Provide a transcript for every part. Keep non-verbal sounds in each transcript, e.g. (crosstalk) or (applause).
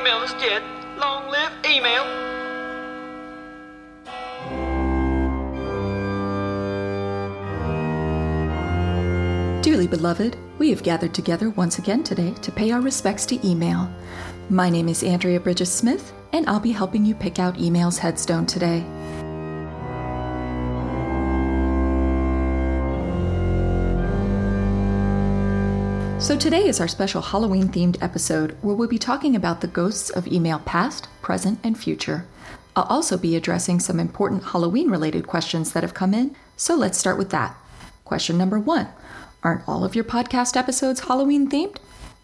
email yet. Long live email. Dearly beloved, we have gathered together once again today to pay our respects to email. My name is Andrea Bridges Smith, and I'll be helping you pick out email's headstone today. So, today is our special Halloween themed episode where we'll be talking about the ghosts of email past, present, and future. I'll also be addressing some important Halloween related questions that have come in, so let's start with that. Question number one Aren't all of your podcast episodes Halloween themed?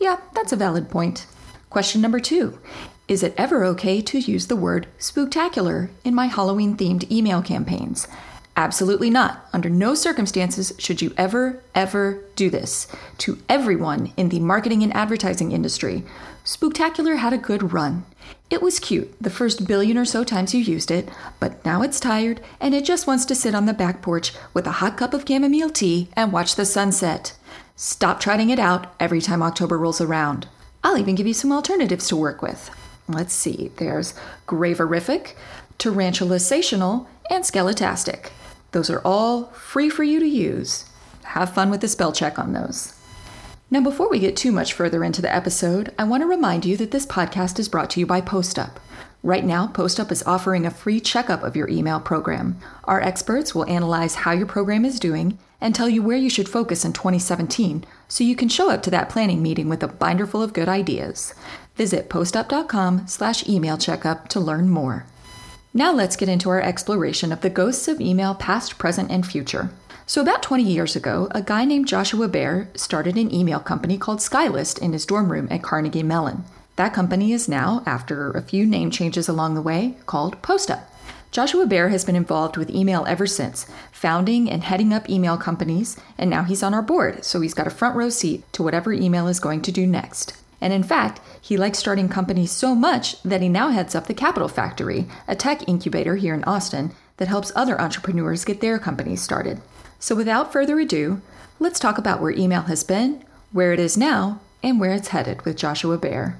Yeah, that's a valid point. Question number two Is it ever okay to use the word spooktacular in my Halloween themed email campaigns? Absolutely not. Under no circumstances should you ever, ever do this. To everyone in the marketing and advertising industry, Spooktacular had a good run. It was cute the first billion or so times you used it, but now it's tired and it just wants to sit on the back porch with a hot cup of chamomile tea and watch the sunset. Stop trotting it out every time October rolls around. I'll even give you some alternatives to work with. Let's see, there's Graverific, Tarantulasational, and Skeletastic. Those are all free for you to use. Have fun with the spell check on those. Now, before we get too much further into the episode, I want to remind you that this podcast is brought to you by PostUp. Right now, PostUp is offering a free checkup of your email program. Our experts will analyze how your program is doing and tell you where you should focus in 2017 so you can show up to that planning meeting with a binder full of good ideas. Visit postup.com slash email checkup to learn more. Now let's get into our exploration of the ghosts of email past, present, and future. So, about 20 years ago, a guy named Joshua Baer started an email company called Skylist in his dorm room at Carnegie Mellon. That company is now, after a few name changes along the way, called PostUp. Joshua Baer has been involved with email ever since, founding and heading up email companies, and now he's on our board, so he's got a front row seat to whatever email is going to do next. And in fact, he likes starting companies so much that he now heads up the Capital Factory, a tech incubator here in Austin that helps other entrepreneurs get their companies started. So without further ado, let's talk about where email has been, where it is now, and where it's headed with Joshua Baer.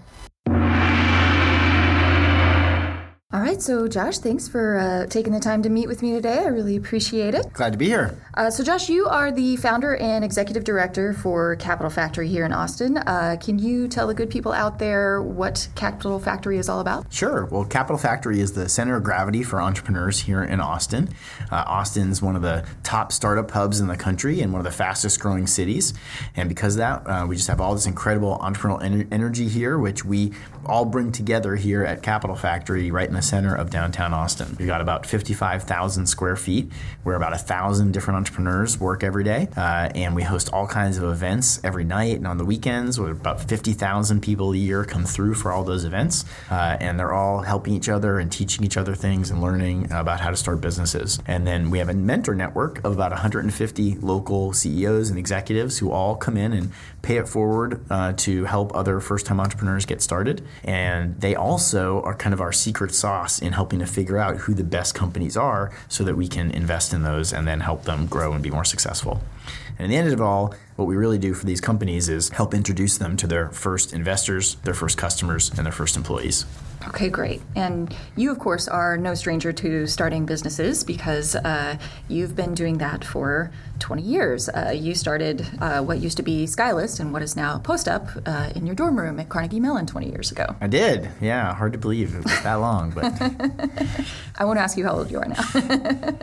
All right, so Josh, thanks for uh, taking the time to meet with me today. I really appreciate it. Glad to be here. Uh, so, Josh, you are the founder and executive director for Capital Factory here in Austin. Uh, can you tell the good people out there what Capital Factory is all about? Sure. Well, Capital Factory is the center of gravity for entrepreneurs here in Austin. Uh, Austin's one of the top startup hubs in the country and one of the fastest growing cities. And because of that, uh, we just have all this incredible entrepreneurial en- energy here, which we all bring together here at Capital Factory right in the center of downtown Austin. We've got about 55,000 square feet where about a thousand different entrepreneurs work every day. Uh, and we host all kinds of events every night and on the weekends where about 50,000 people a year come through for all those events. Uh, and they're all helping each other and teaching each other things and learning about how to start businesses. And then we have a mentor network of about 150 local CEOs and executives who all come in and pay it forward uh, to help other first time entrepreneurs get started. And they also are kind of our secret sauce in helping to figure out who the best companies are so that we can invest in those and then help them grow and be more successful. And at the end of it all, what we really do for these companies is help introduce them to their first investors, their first customers, and their first employees. Okay, great. And you, of course, are no stranger to starting businesses because uh, you've been doing that for 20 years. Uh, you started uh, what used to be Skylist and what is now PostUp uh, in your dorm room at Carnegie Mellon 20 years ago. I did. Yeah, hard to believe it was that long, but (laughs) I won't ask you how old you are now. (laughs)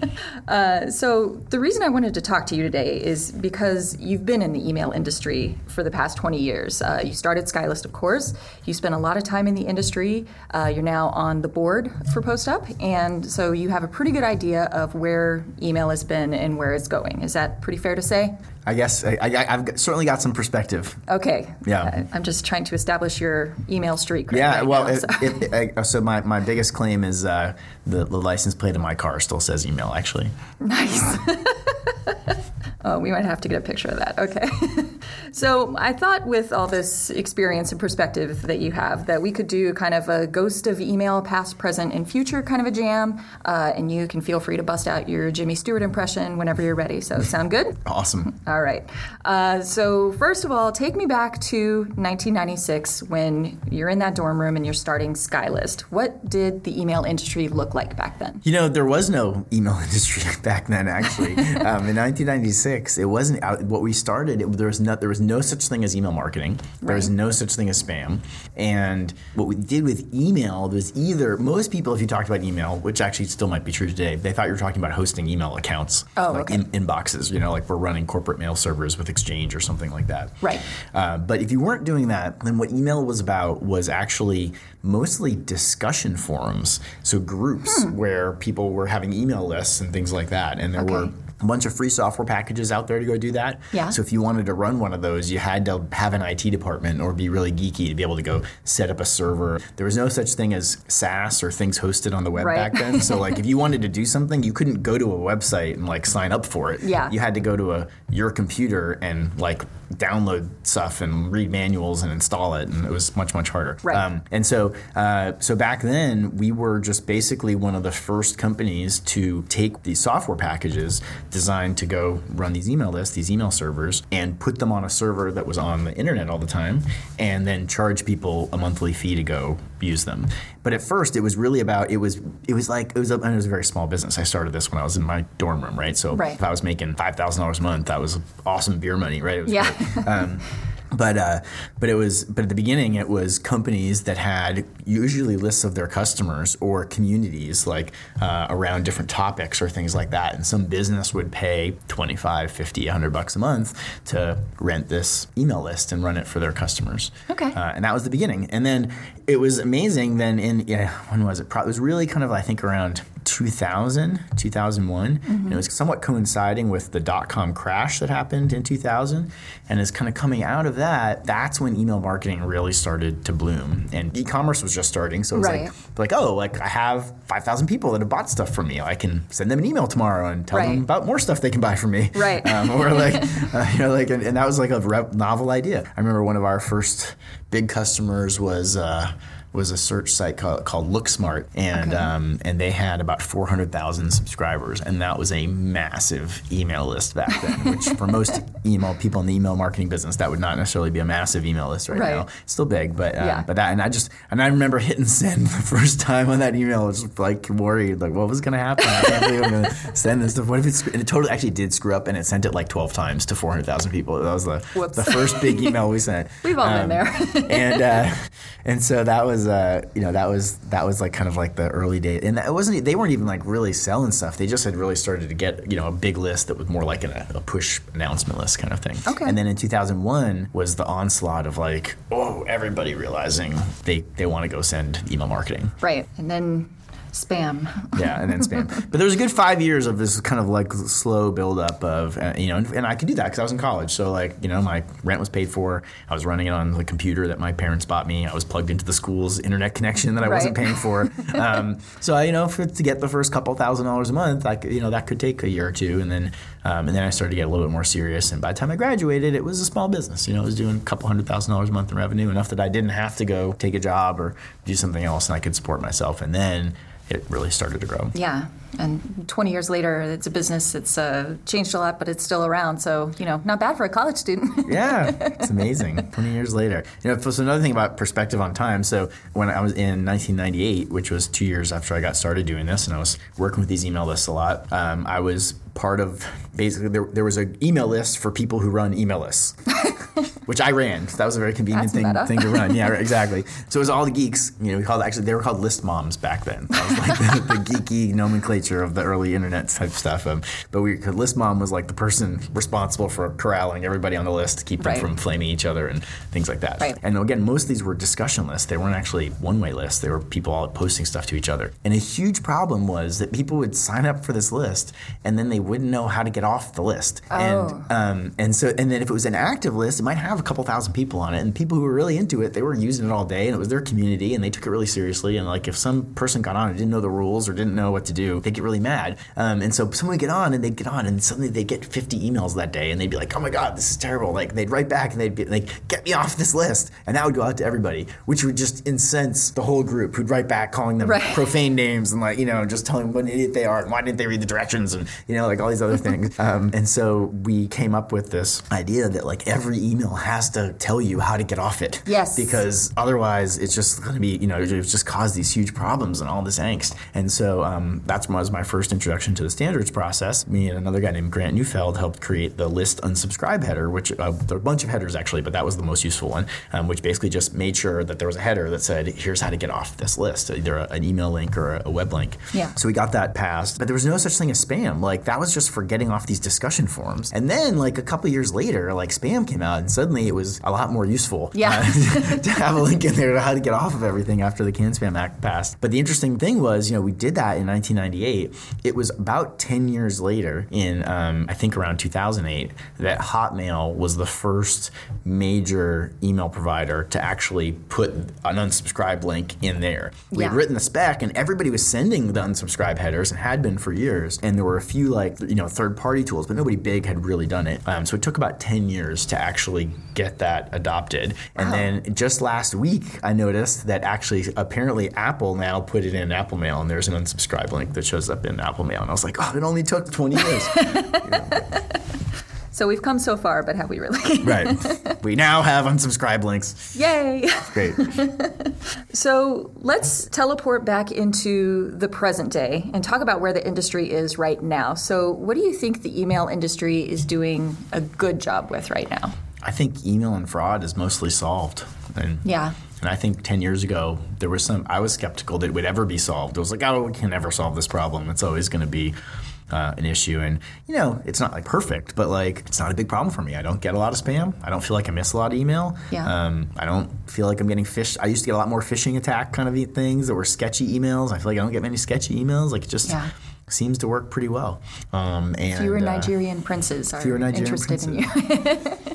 Uh, so the reason I wanted to talk to you today is because you've been in the email industry for the past 20 years. Uh, you started Skylist, of course. You spent a lot of time in the industry. Uh, you're now on the board for PostUp, and so you have a pretty good idea of where email has been and where it's going. Is that pretty fair to say? I guess I, have certainly got some perspective. Okay. Yeah. Uh, I'm just trying to establish your email streak. Right yeah. right well, now, so. it, it, so my, my biggest claim is uh, the, the license plate of my car still says email. Actually. (laughs) Nice. (laughs) oh, we might have to get a picture of that. Okay. (laughs) So I thought with all this experience and perspective that you have, that we could do kind of a ghost of email, past, present, and future kind of a jam. Uh, and you can feel free to bust out your Jimmy Stewart impression whenever you're ready. So sound good? (laughs) Awesome. All right. Uh, so first of all, take me back to 1996 when you're in that dorm room and you're starting Skylist. What did the email industry look like back then? You know, there was no email (laughs) industry back then. Actually, um, in 1996, it wasn't out, what we started. It, there was no there was no such thing as email marketing. There was no such thing as spam. And what we did with email was either most people, if you talked about email, which actually still might be true today, they thought you were talking about hosting email accounts, Oh, like okay. in, inboxes. You know, like we're running corporate mail servers with Exchange or something like that. Right. Uh, but if you weren't doing that, then what email was about was actually mostly discussion forums, so groups where people were having email lists and things like that, and there Okay. were a bunch of free software packages out there to go do that. Yeah. So if you wanted to run one of those, you had to have an IT department or be really geeky to be able to go set up a server. There was no such thing as SaaS or things hosted on the web Right. back then. So (laughs) like if you wanted to do something, you couldn't go to a website and like sign up for it. Yeah. You had to go to a your computer and like download stuff and read manuals and install it, and it was much much harder. Right. and so uh, so back then we were just basically one of the first companies to take these software packages designed to go run these email lists, these email servers, and put them on a server that was on the internet all the time, and then charge people a monthly fee to go use them. But at first, it was really about it was it was like it was a, and it was a very small business. I started this when I was in my dorm room, right? So Right. if I was making five thousand dollars a month, that was awesome beer money, right? It was Yeah. Um, (laughs) but uh, but it was but at the beginning it was companies that had usually lists of their customers or communities like uh, around different topics or things like that. And some business would pay 25 50 100 bucks a month to rent this email list and run it for their customers. Okay. uh, and that was the beginning. And then it was amazing then in yeah, when was it? Pro- it was really kind of i think around 2000 2001 and it was somewhat coinciding with the dot-com crash that happened in 2000 and is kind of coming out of that that's when email marketing really started to bloom and e-commerce was just starting so it was Right. like like oh like i have 5000 people that have bought stuff from me i can send them an email tomorrow and tell Right. them about more stuff they can buy from me Right. (laughs) um, or like (laughs) uh, you know like and, and that was like a novel idea i remember one of our first big customers was uh, was a search site called, called LookSmart, and Okay. um, and they had about 400,000 subscribers, and that was a massive email list back then. (laughs) which for most email people in the email marketing business, that would not necessarily be a massive email list right, Right. now. It's still big, but uh, Yeah. but that and I just and I remember hitting send (laughs) the first time on that email. I was like worried, like what was going to happen? I can't believe I'm going to send this stuff. What if it's and it totally actually did screw up, and it sent it like 12 times to 400,000 people. That was the Whoops. the first big email we sent. (laughs) We've all been there. and uh, and so that was uh, you know that was that was like kind of like the early days, and it wasn't they weren't even like really selling stuff. They just had really started to get you know a big list that was more like an, a push announcement list kind of thing. Okay. And then in 2001 was the onslaught of like oh everybody realizing they they want to go send email marketing. Right. And then spam. Yeah, and then spam. (laughs) but there was a good five years of this kind of like slow buildup of, uh, you know, and, and I could do that because I was in college. So, like, you know, my rent was paid for. I was running it on the computer that my parents bought me. I was plugged into the school's internet connection that I wasn't paying for. (laughs) um, so, I, you know, for, to get the first couple thousand dollars a month, I could, you know, that could take a year or two. And then, um, and then I started to get a little bit more serious. And by the time I graduated, it was a small business. You know, I was doing a couple hundred thousand dollars a month in revenue, enough that I didn't have to go take a job or do something else, and I could support myself. And then it really started to grow. Yeah. And 20 years later, it's a business. It's uh, changed a lot, but it's still around. So, you know, not bad for a college student. (laughs) Yeah, it's amazing. 20 years later. You know, so another thing about perspective on time. So when I was in 1998, which was two years after I got started doing this, and I was working with these email lists a lot, um, I was part of basically there, there was an email list for people who run email lists. (laughs) Which I ran. So that was a very convenient thing, thing to run. Yeah, (laughs) right, exactly. So it was all the geeks. You know, we called actually they were called list moms back then. That was like (laughs) the, the geeky nomenclature of the early internet type stuff. Um, but we list mom was like the person responsible for corralling everybody on the list to keep them Right. from flaming each other and things like that. Right. And again, most of these were discussion lists. They weren't actually one-way lists. They were people all posting stuff to each other. And a huge problem was that people would sign up for this list and then they wouldn't know how to get off the list. Oh. And um, and so and then if it was an active list, it might have have a couple thousand people on it, and people who were really into it, they were using it all day, and it was their community, and they took it really seriously. And like if some person got on and didn't know the rules or didn't know what to do, they'd get really mad. Um, and so someone would get on and they'd get on, and suddenly they'd get 50 emails that day, and they'd be like, "Oh my god, this is terrible!" Like they'd write back and they'd be like, "Get me off this list," and that would go out to everybody, which would just incense the whole group who'd write back calling them Right. profane names and like you know just telling them what an idiot they are and why didn't they read the directions and you know like all these other things. (laughs) Um, and so we came up with this idea that like every email has to tell you how to get off it. Yes. Because otherwise it's just going to be you know it's just cause these huge problems and all this angst. And so um, that's was my first introduction to the standards process. Me and another guy named Grant Neufeld helped create the list unsubscribe header, which uh, there are a bunch of headers actually, but that was the most useful one, um, which basically just made sure that there was a header that said, "Here's how to get off this list," either a, an email link or a, a web link. Yeah. So we got that passed, but there was no such thing as spam. Like that was just for getting off these discussion forums. And then like a couple years later, like spam came out, and suddenly it was a lot more useful. Yeah. uh, (laughs) to have a link in there to how to get off of everything after the Can Spam Act passed. But the interesting thing was, you know, we did that in 1998. It was about 10 years later, in um, I think around 2008, that Hotmail was the first major email provider to actually put an unsubscribe link in there. We had written the spec, and everybody was sending the unsubscribe headers and had been for years. And there were a few like you know third party tools, but nobody big had really done it. Um, so it took about 10 years to actually get that adopted. And oh. then just last week, I noticed that actually apparently Apple now put it in Apple Mail, and there's an unsubscribe link that shows up in Apple Mail. And I was like, oh, it only took 20 (laughs) years. So we've come so far, but have we really? right. (laughs) We now have unsubscribe links. Yay! Great. (laughs) So let's teleport back into the present day and talk about where the industry is right now. So, what do you think the email industry is doing a good job with right now? I think email and fraud is mostly solved. And Yeah. And I think 10 years ago, there was some, I was skeptical that it would ever be solved. I was like, oh, we can never solve this problem. It's always going to be uh, an issue. And, you know, it's not like perfect, but like, it's not a big problem for me. I don't get a lot of spam. I don't feel like I miss a lot of email. Yeah. Um, I don't feel like I'm getting phished. I used to get a lot more phishing attack kind of things that were sketchy emails. I feel like I don't get many sketchy emails. Like, just Yeah. Seems to work pretty well. Um, and, Fewer uh, Nigerian princes are Nigerian interested in you.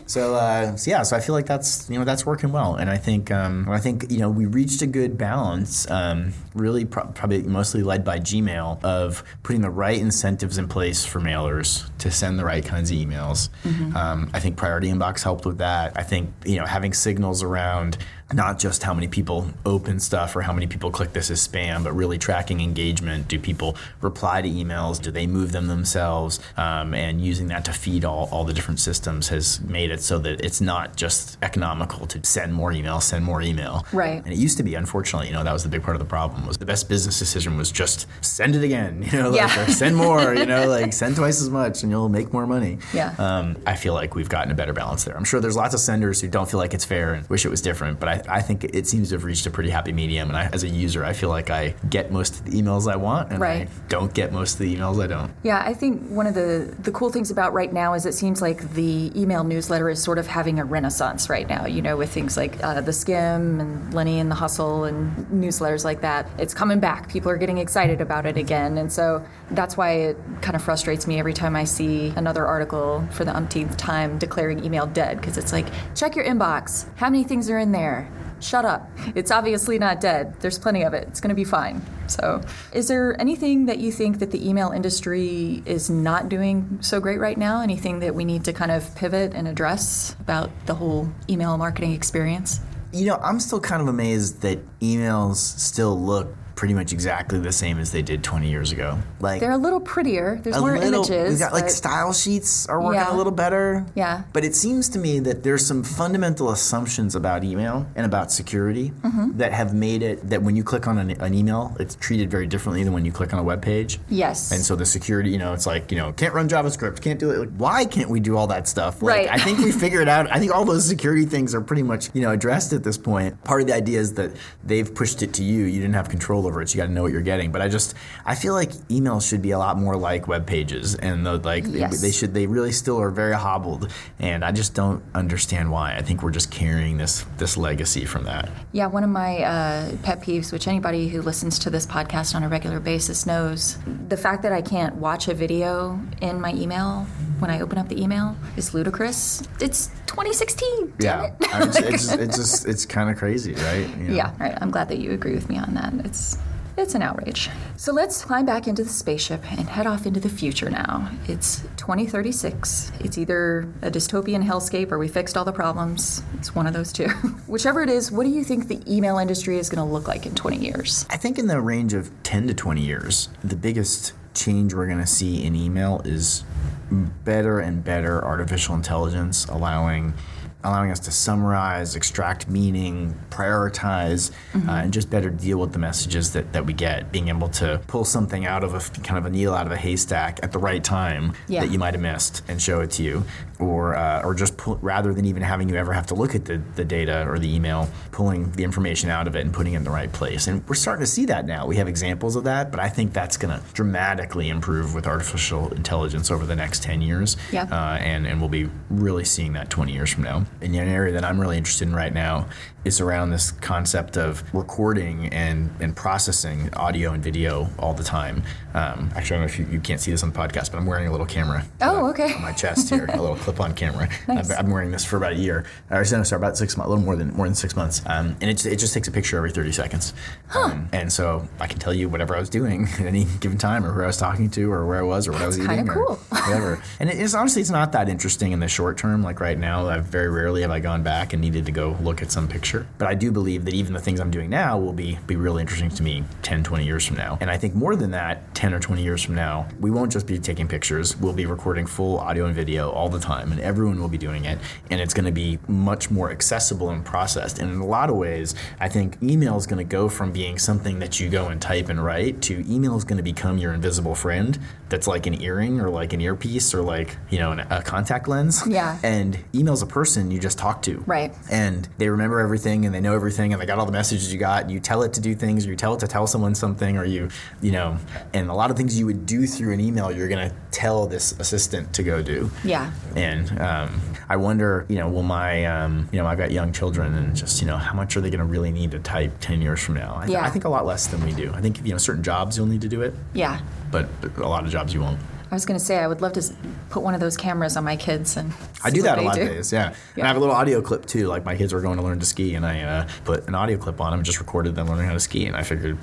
(laughs) so, uh, so yeah, so I feel like that's you know that's working well, and I think um, I think you know we reached a good balance, um, really pro- probably mostly led by Gmail of putting the right incentives in place for mailers to send the right kinds of emails. Um, I think Priority Inbox helped with that. I think you know having signals around not just how many people open stuff or how many people click this as spam, but really tracking engagement. Do people reply to emails? Do they move them themselves? Um, and using that to feed all, all the different systems has made it so that it's not just economical to send more email, send more email. Right. And it used to be, unfortunately, you know, that was the big part of the problem was the best business decision was just send it again, (laughs) you know, like, Yeah. send more, you know, like (laughs) send twice as much and you'll make more money. Yeah. Um, I feel like we've gotten a better balance there. I'm sure there's lots of senders who don't feel like it's fair and wish it was different, but I, I think it seems to have reached a pretty happy medium. And I, as a user, I feel like I get most of the emails I want and Right. I don't get most of the emails I don't. Yeah, I think one of the, the cool things about right now is it seems like the email newsletter is sort of having a renaissance right now, you know, with things like uh, The Skimm and Lenny and the Hustle and newsletters like that. It's coming back. People are getting excited about it again. And so that's why it kind of frustrates me every time I see another article for the umpteenth time declaring email dead, because it's like, check your inbox. How many things are in there? Shut up. It's obviously not dead. There's plenty of it. It's going to be fine. So, is there anything that you think that the email industry is not doing so great right now? Anything that we need to kind of pivot and address about the whole email marketing experience? You know, I'm still kind of amazed that emails still look pretty much exactly the same as they did 20 years ago. Like They're a little prettier. There's more little, images. We've got like style sheets are working Yeah. a little better. Yeah. But it seems to me that there's some fundamental assumptions about email and about security Mm-hmm. that have made it that when you click on an, an email, it's treated very differently than when you click on a web page. Yes. And so the security, you know, it's like, you know, can't run JavaScript, can't do it. Like, why can't we do all that stuff? Like, Right. I think we (laughs) figured out, I think all those security things are pretty much, you know, addressed at this point. Part of the idea is that they've pushed it to you. You didn't have control over it. So you got to know what you're getting. But I just, I feel like emails should be a lot more like web pages. And the, like, they- they should, they really still are very hobbled. And I just don't understand why. I think we're just carrying this, this legacy from that. Yeah, one of my uh, pet peeves, which anybody who listens to this podcast on a regular basis knows, the fact that I can't watch a video in my email when I open up the email is ludicrous. It's 2016. Yeah, it. I mean, it's, (laughs) it's just, it's just it's kind of crazy, right? You know? Yeah, right. I'm glad that you agree with me on that. It's it's an outrage. So let's climb back into the spaceship and head off into the future now. It's 2036. It's either a dystopian hellscape or we fixed all the problems. It's one of those two. (laughs) Whichever it is, what do you think the email industry is going to look like in 20 years? I think in the range of 10 to 20 years, the biggest change we're going to see in email is better and better artificial intelligence allowing allowing us to summarize, extract meaning, prioritize, uh, and just better deal with the messages that, that we get. Being able to pull something out of a kind of a needle out of a haystack at the right time Yeah. that you might have missed and show it to you, or uh, or just pull, rather than even having you ever have to look at the, the data or the email, pulling the information out of it and putting it in the right place. And we're starting to see that now. We have examples of that, but I think that's going to dramatically improve with artificial intelligence over the next 10 years. Yeah. Uh, and, and we'll be really seeing that 20 years from now. And an area that I'm really interested in right now is around this concept of recording and, and processing audio and video all the time. Um, actually, I don't know if you, you can't see this on the podcast, but I'm wearing a little camera. Oh, uh, okay. On my chest here, a little (laughs) clip-on camera. Nice. I've, been wearing this for about a year. Or no, sorry, about six months, a little more than more than six months. Um, and it, just- it just takes a picture every 30 seconds. Um, and so I can tell you whatever I was doing (laughs) at any given time, or who I was talking to, or where I was, or what I was That's eating, kinda or cool. (laughs) whatever. And it's honestly, it's not that interesting in the short term. Like right now, I've very rarely have I gone back and needed to go look at some picture. But I do believe that even the things I'm doing now will be be really interesting to me 10, 20 years from now. And I think more than that, 10 or 20 years from now, we won't just be taking pictures. We'll be recording full audio and video all the time, and everyone will be doing it. And it's going to be much more accessible and processed. And in a lot of ways, I think email is going to go from being something that you go and type and write to email is going to become your invisible friend that's like an earring or like an earpiece or like, you know, an, a contact lens. Yeah. And email's a person you just talk to. Right. And they remember everything and they know everything and they got all the messages you got. You tell it to do things or you tell it to tell someone something or you, you know, and a lot of things you would do through an email, you're going to tell this assistant to go do. Yeah. And um, I wonder, you know, will my, um, you know, I've got young children, and just, you know, how much are they going to really need to type ten years from now? I, th- Yeah. I think a lot less than we do. I think you know, certain jobs you'll need to do it, Yeah. but a lot of jobs you won't. I was going to say, I would love to put one of those cameras on my kids and. I do that a lot of days, yeah. And I have a little audio clip too. Like my kids were going to learn to ski, and I uh, put an audio clip on them, and just recorded them learning how to ski, and I figured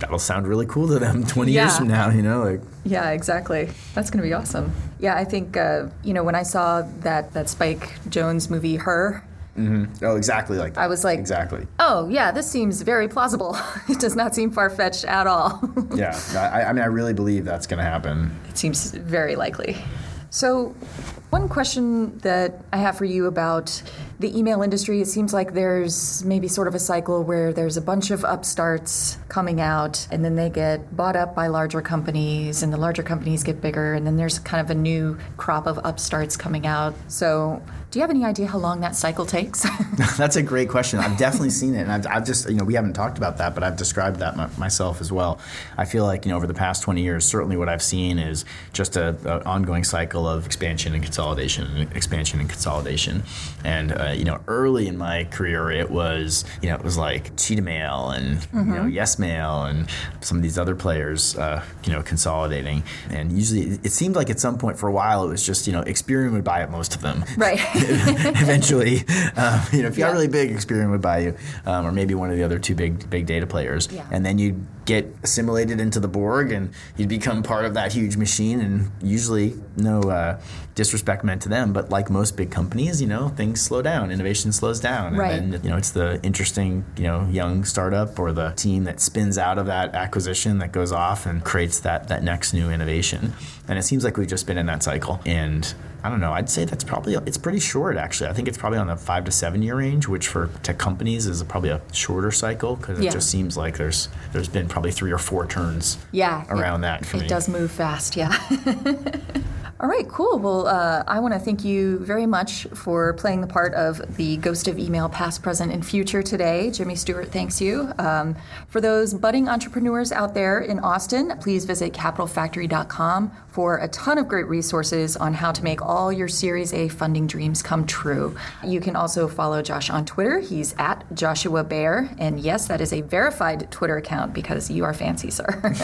that'll sound really cool to them (laughs) 20 years from now. You know, like Yeah, exactly. That's going to be awesome. Yeah, I think uh, you know when I saw that that Spike Jonze movie, Her. Mm-hmm. oh, exactly like that. I was like- exactly. Oh yeah, this seems very plausible. (laughs) it does not seem far fetched at all. (laughs) Yeah, I, I mean, I really believe that's going to happen. it seems very likely. So, one question that I have for you about the email industry it seems like there's maybe sort of a cycle where there's a bunch of upstarts coming out and then they get bought up by larger companies and the larger companies get bigger and then there's kind of a new crop of upstarts coming out. So, do you have any idea how long that cycle takes? (laughs) (laughs) That's a great question. I've definitely seen it, and I've, I've just you know we haven't talked about that, but I've described that my, myself as well. I feel like you know over the past twenty years, certainly what I've seen is just a, a ongoing cycle of expansion and consolidation, and expansion and consolidation. And uh, you know, early in my career, it was you know it was like Cheetah Mail and you know Yes Mail and some of these other players uh, you know consolidating. And usually, it seemed like at some point for a while, it was just you know Experian would buy up most of them right. (laughs) eventually, um, you know, if you Yeah. got really big, Experian would buy you, um, or maybe one of the other two big big data players, Yeah. and then you'd get assimilated into the Borg, and you'd become part of that huge machine. And usually, no uh, disrespect meant to them, but like most big companies, you know, things slow down, innovation slows down, and Right. then you know it's the interesting, you know, young startup or the team that spins out of that acquisition that goes off and creates that that next new innovation. And it seems like we've just been in that cycle, and I don't know. I'd say that's probably it's pretty short actually. I think it's probably on the five to seven year range, which for tech companies is probably a shorter cycle because Yeah. it just seems like there's there's been probably three or four turns Yeah. it- around that for it me. does move fast, yeah. (laughs) All right, cool. Well, uh, I want to thank you very much for playing the part of the ghost of email, past, present, and future today. Jimmy Stewart thanks you. Um, for those budding entrepreneurs out there in Austin, please visit capitalfactory.com for a ton of great resources on how to make all your Series A funding dreams come true. You can also follow Josh on Twitter. He's at Joshua Baer. And yes, that is a verified Twitter account because you are fancy, sir. (laughs)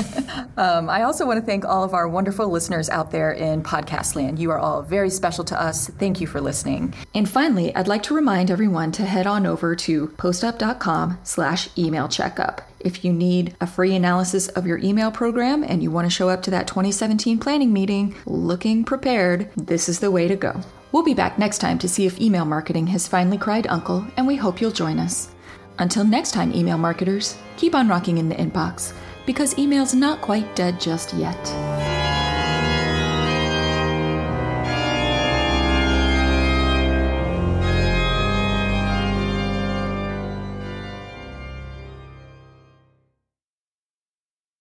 Um, I also want to thank all of our wonderful listeners out there in podcast podcast land. You are all very special to us. Thank you for listening. And finally, I'd like to remind everyone to head on over to postup.com slash email checkup. If you need a free analysis of your email program and you want to show up to that 2017 planning meeting looking prepared, this is the way to go. We'll be back next time to see if email marketing has finally cried uncle, and we hope you'll join us. Until next time, email marketers, keep on rocking in the inbox because email's not quite dead just yet.